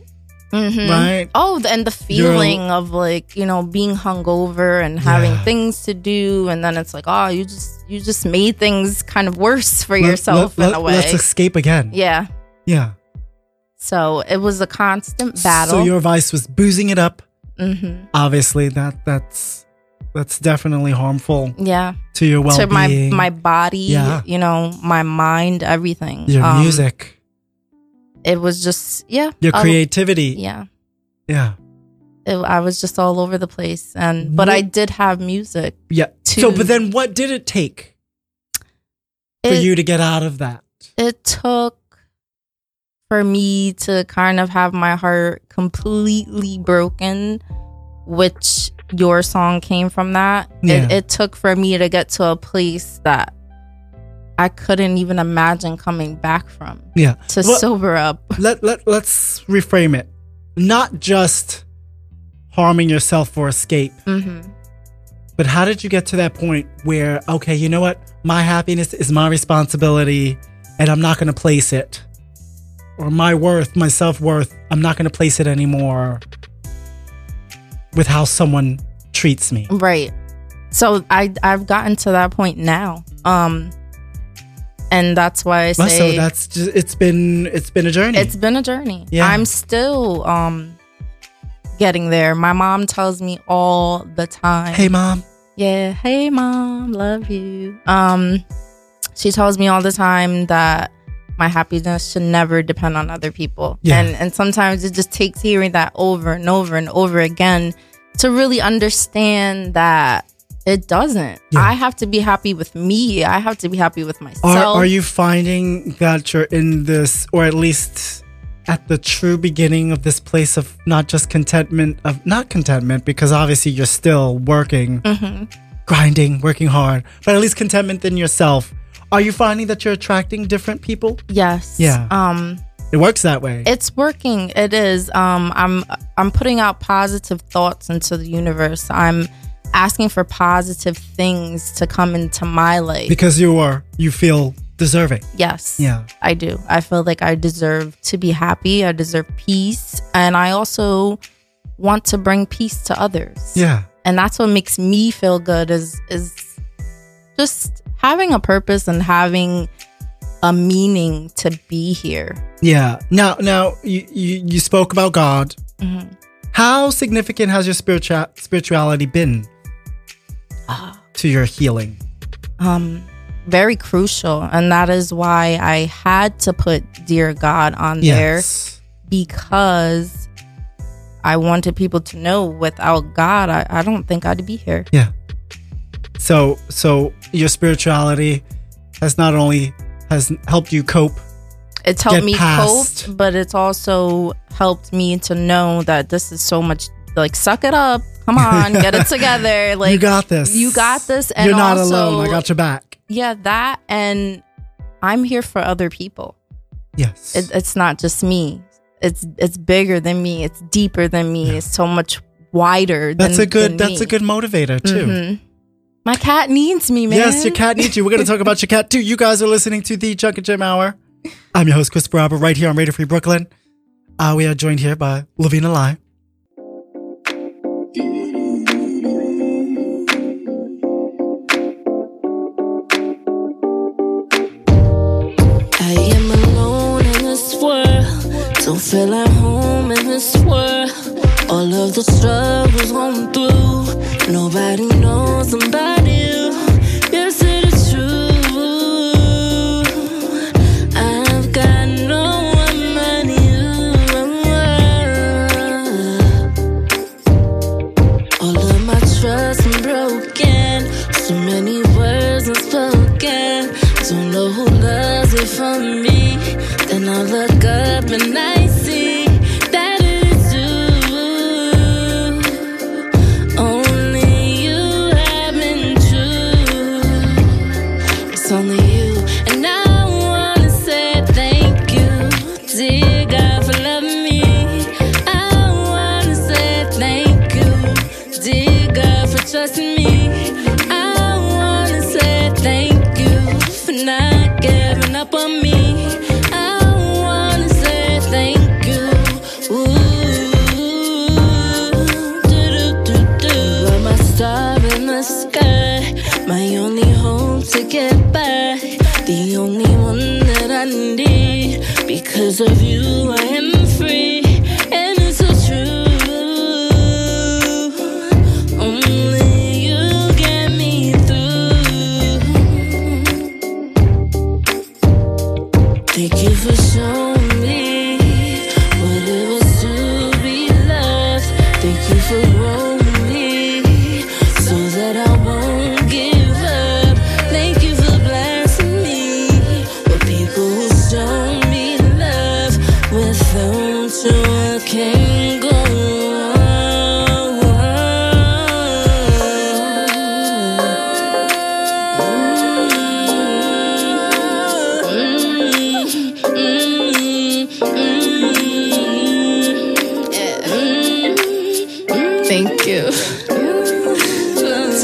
C: Mhm.
B: right
C: Oh, and the feeling of like you know being hungover and having
B: Yeah.
C: things to do, and then it's like, oh, you just you just made things kind of worse for
B: Let-
C: yourself
B: let-
C: in a way.
B: let's escape again
C: yeah.
B: yeah
C: So it was a constant battle.
B: so your vice was boozing it up
C: hmm
B: obviously that that's that's definitely harmful
C: Yeah.
B: to your well
C: To my my body,
B: Yeah.
C: you know, my mind, everything.
B: your
C: Um,
B: music
C: It was just yeah.
B: your
C: I-
B: creativity
C: yeah.
B: yeah
C: It, I was just all over the place, and but I did have music.
B: yeah
C: To-
B: so but then what did it take for
C: It-
B: you to get out of that
C: it took for me to kind of have my heart completely broken, which your song came from that.
B: Yeah.
C: It, it took for me to get to a place that I couldn't even imagine coming back from
B: yeah
C: to
B: Well,
C: sober up.
B: let, let let's reframe it not just harming yourself for escape
C: hmm
B: but how did you get to that point where okay you know what my happiness is my responsibility and i'm not going to place it or my worth my self-worth i'm not going to place it anymore with how someone treats me
C: Right. So I I've gotten to that point now. Um and that's why I
B: Well,
C: say
B: so that's just, it's been it's been a journey.
C: it's been a journey.
B: Yeah.
C: I'm still um getting there. My mom tells me all the time.
B: hey mom.
C: Yeah, hey mom, love you. Um she tells me all the time that my happiness should never depend on other people.
B: Yeah.
C: And and sometimes it just takes hearing that over and over and over again to really understand that it doesn't.
B: Yeah.
C: I have to be happy with me. I have to be happy with myself.
B: Are, are you finding that you're in this, or at least at the true beginning of this place of not just contentment, of not contentment, because obviously you're still working,
C: Mm-hmm.
B: grinding, working hard, but at least contentment in yourself. Are you finding that you're attracting different people?
C: Yes.
B: Yeah.
C: Um
B: It works that way.
C: it's working. It is. Um I'm I'm putting out positive thoughts into the universe. I'm asking for positive things to come into my life.
B: because you are, you feel deserving.
C: yes.
B: Yeah.
C: I do. I feel like I deserve to be happy. I deserve peace. And I also want to bring peace to others.
B: Yeah.
C: And that's what makes me feel good is is just having a purpose and having a meaning to be here.
B: Yeah. Now, now you, you, you spoke about God.
C: Mhm.
B: How significant has your spiritual spirituality been to your healing?
C: um very crucial and that is why i had to put dear god on there because i wanted people to know without god I, I don't think i'd be here
B: Yeah. So, so your spirituality has not only has helped you cope.
C: it's helped me
B: past.
C: cope but it's also helped me to know that this is so much like suck it up come on get it together like
B: you got this.
C: you got this and
B: You're not
C: also,
B: alone. I got your back.
C: yeah that and i'm here for other people
B: Yes.
C: it, it's not just me. It's it's bigger than me. It's deeper than me. It's so much wider.
B: that's
C: than,
B: a good. That's
C: me.
B: a good motivator too.
C: Mhm. My cat needs me, man.
B: Yes, your cat needs you. We're going to talk about your cat too. You guys are listening to the Junk and Jam Hour. I'm your host, Chris Albert, right here on Radio Free Brooklyn. Uh, we are joined here by
D: Levina Lye. Don't feel at home in this world. All of the struggles going through. Nobody knows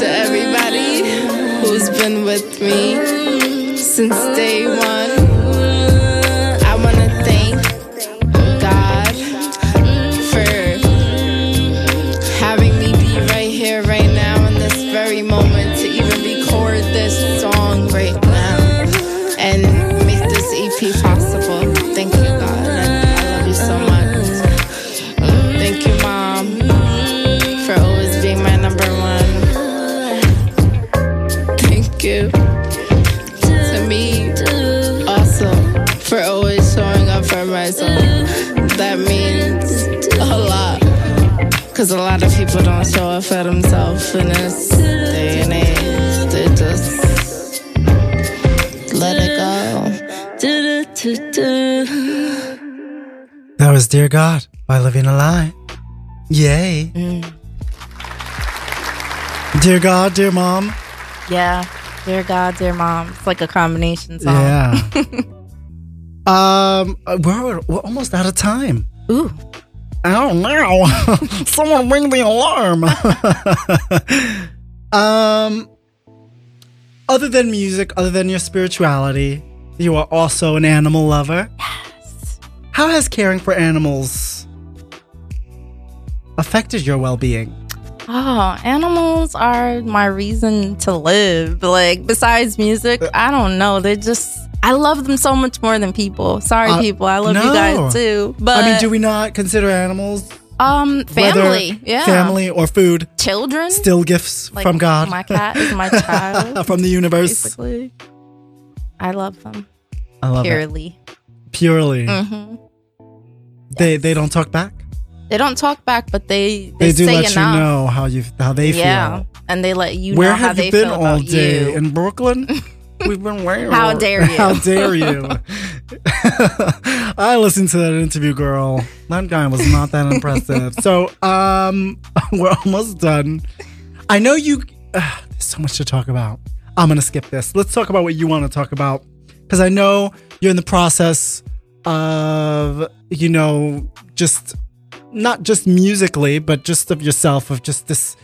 D: to
E: everybody who's been with me since day one. Cause a lot of people don't show up for themselves in this day and age. They just let it go.
B: That was Dear God by Levina Lye. Yay. Dear God, dear mom.
C: Yeah. Dear God, dear mom. It's like a combination song.
B: Yeah. um, we're, we're almost out of time.
C: Ooh.
B: Oh no! Someone ring the alarm. um, other than music, other than your spirituality, you are also an animal lover.
C: Yes.
B: How has caring for animals affected your well-being?
C: Oh, animals are my reason to live. Like, besides music, I don't know. They're just, I love them so much more than people. Sorry,
B: Uh,
C: people. I love
B: no.
C: you guys too. But,
B: I mean, do we not consider animals
C: um,
B: whether
C: family. Yeah.
B: family or food
C: Children.
B: still gifts
C: Like,
B: from God,
C: My cat is my child.
B: from the universe?
C: basically. I love them
B: I love it
C: purely.
B: purely.
C: hmm
B: They they don't talk back.
C: They don't talk back, but they
B: They,
C: they,
B: do
C: say
B: let
C: enough.
B: you know how you how they feel.
C: yeah,
B: feel.
C: and they let you
B: Where
C: know how
B: have
C: they
B: you been all day
C: you.
B: in Brooklyn? We've been where?
C: How dare you.
B: How dare you? I listened to that interview, girl. That guy was not that impressive. So, um, we're almost done. I know you. Uh, there's so much to talk about. I'm gonna skip this. Let's talk about what you want to talk about because I know you're in the process of, you know, just not just musically, but just of yourself, of just this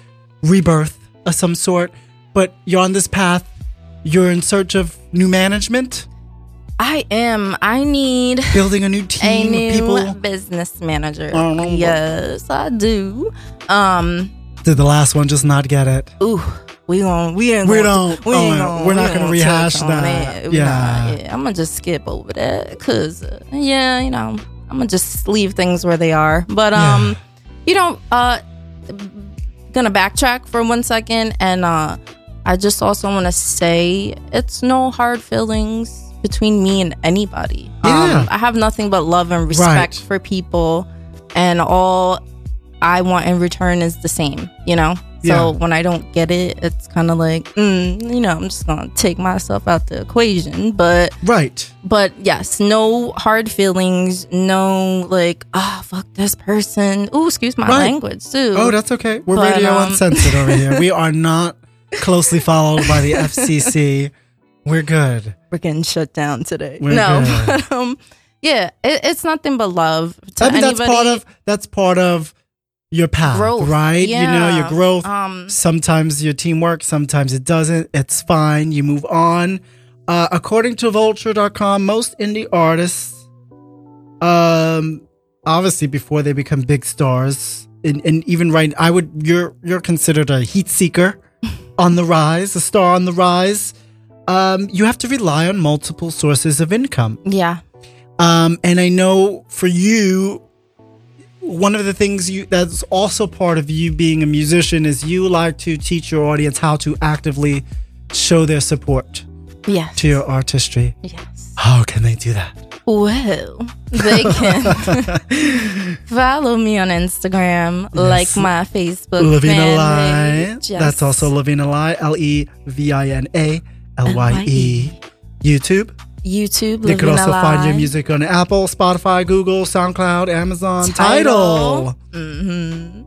B: rebirth of some sort. But you're on this path. You're in search of new management,
C: I am. I need
B: building a new team a
C: new
B: of people.
C: business manager.
B: Oh.
C: Yes, I do. Um.
B: Did the last one just not get it?
C: Ooh. We gon' we ain't
B: We don't-
C: we
B: oh,
C: ain't
B: no,
C: gonna,
B: we're not
C: we
B: gonna rehash
C: touch on
B: that. Yeah.
C: not- yeah, I'm gonna just skip over that because uh, yeah, you know, I'm gonna just leave things where they are. But um,
B: Yeah.
C: you know, uh, gonna backtrack for one second, and uh, I just also want to say it's no hard feelings between me and anybody.
B: Yeah.
C: Um, I have nothing but love and respect
B: Right.
C: for people, and all I want in return is the same. You know. So
B: Yeah.
C: when I don't get it, it's kind of like, mm, you know, I'm just gonna take myself out the equation. But
B: Right.
C: but yes, no hard feelings, no like, ah, fuck this person. Oh, excuse my
B: Right.
C: language too.
B: Oh, that's okay. We're
C: But,
B: radio
C: um,
B: uncensored over here. We are not closely followed by the FCC. We're good.
C: we're getting shut down today.
B: We're
C: no, but um, yeah, it, it's nothing but love to
B: I mean,
C: anybody.
B: that's part of that's part of your path,
C: growth,
B: right? You know, your growth.
C: Um,
B: Sometimes your teamwork, sometimes it doesn't. It's fine. You move on. Uh, according to Vulture.com, most indie artists, um, obviously before they become big stars, and, and even right, I would you're you're considered a heat seeker on the rise, a star on the rise. Um, you have to rely on multiple sources of income.
C: yeah,
B: Um, and I know for you, one of the things you that's also part of you being a musician is you like to teach your audience how to actively show their support
C: yes,
B: to your artistry.
C: yes.
B: How can they do that?
C: Well, they can follow me on Instagram, like my Facebook
B: Levina
C: fan
B: Lye.
C: page. Yes.
B: That's also Levina Lye. L E V I N A L Y E. YouTube.
C: YouTube.
B: You can also find your music on Apple, Spotify, Google, SoundCloud, Amazon,
C: Tidal.
B: Title.
C: Mm-hmm.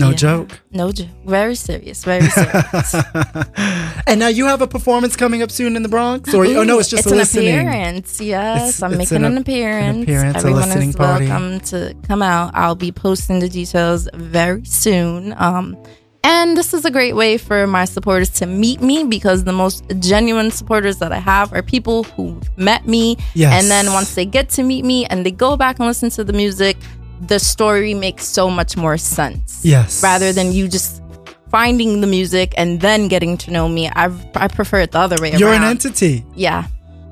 B: No
C: Yeah.
B: joke.
C: No joke. Very serious. Very serious.
B: and now you have a performance coming up soon in the Bronx, or oh no, it's just
C: it's
B: a
C: an
B: listening.
C: appearance. Yes,
B: It's-
C: I'm
B: it's
C: making
B: an
C: an,
B: ap-
C: appearance.
B: appearance, a
C: Everyone is
B: party.
C: welcome to come out. I'll be posting the details very soon. Um, and this is a great way for my supporters to meet me because the most genuine supporters that I have are people who met me,
B: Yes.
C: and then once they get to meet me and they go back and listen to the music, the story makes so much more sense
B: Yes.
C: rather than you just finding the music and then getting to know me. I I prefer it the other way
B: You're
C: around.
B: an entity.
C: Yeah.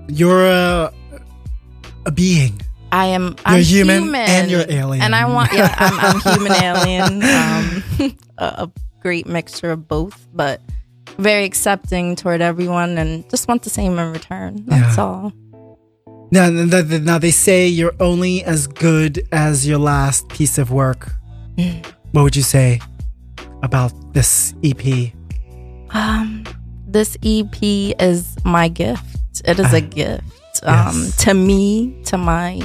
B: You're a a being.
C: I am I'm
B: You're human and you're alien.
C: And I want yeah, I'm, I'm human alien. Um a, a great mixture of both. But very accepting toward everyone and just want the same in return. That's
B: Yeah.
C: all.
B: Now, now they say you're only as good as your last piece of work. what would you say about this EP?
C: Um, this EP is my gift. It is a gift um,
B: yes.
C: to me, to my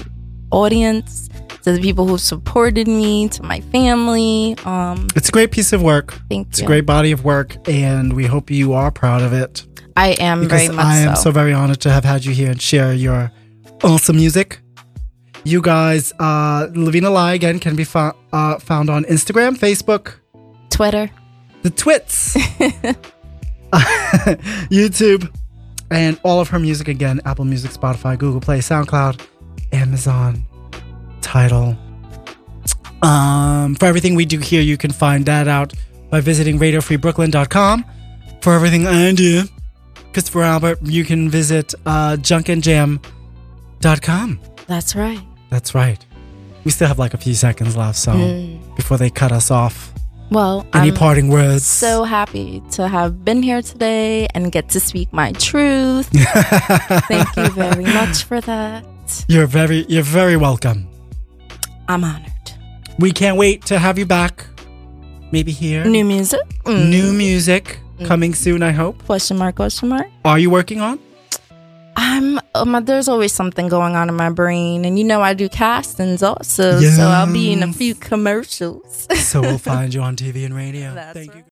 C: audience, to the people who supported me, to my family. Um,
B: It's a great piece of work.
C: thank
B: It's
C: you.
B: a great body of work, and we hope you are proud of it.
C: I am
B: Because
C: very much
B: I am
C: so.
B: so very honored to have had you here and share your awesome music. You guys, uh, Levina Lye again can be fo- uh, found on Instagram, Facebook,
C: Twitter.
B: the Twits, YouTube, and all of her music again Apple Music, Spotify, Google Play, SoundCloud, Amazon, Tidal. Um, for everything we do here, you can find that out by visiting radiofreebrooklyn.com. For everything I do, Christopher Albert, you can visit uh, junkandjam.com.
C: That's right.
B: That's right. We still have like a few seconds left, so
C: Mm.
B: before they cut us off,
C: Well,
B: any
C: I'm
B: parting words?
C: so happy to have been here today and get to speak my truth. Thank you very much for that.
B: You're very you're very welcome.
C: I'm honored.
B: We can't wait to have you back. Maybe here.
C: New music? Mm.
B: New music coming soon, I hope.
C: Question mark, question mark.
B: Are you working on?
C: I'm um, there's always something going on in my brain, and you know I do castings also, so I'll be in a few commercials.
B: So we'll find you on TV and radio.
C: That's
B: Thank you.
C: right.